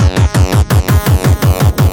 Yeah.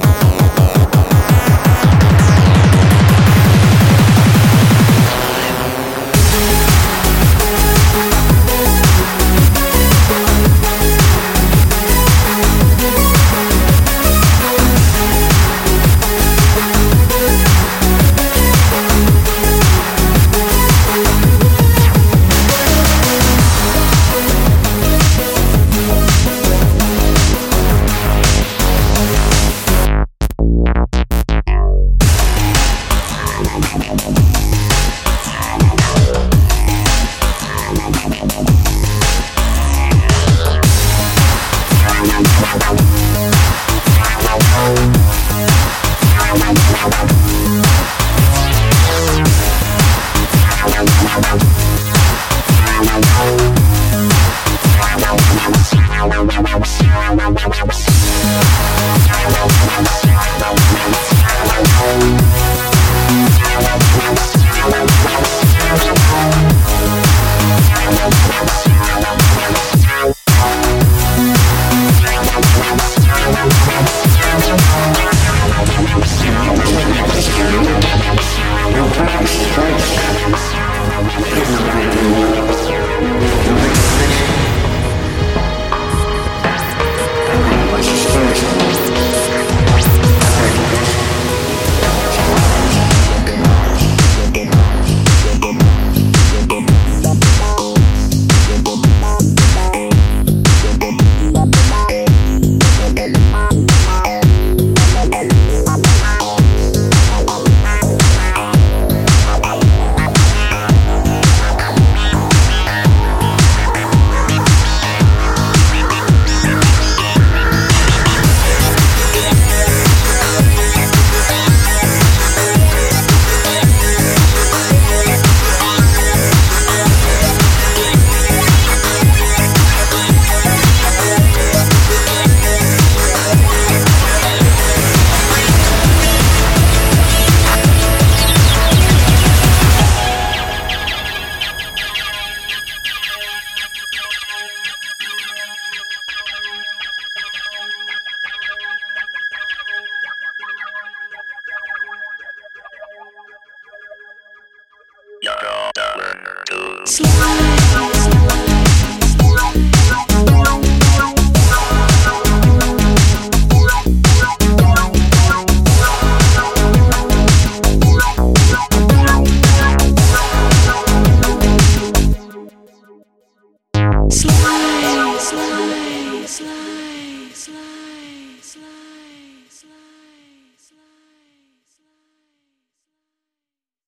slide, slide, slide.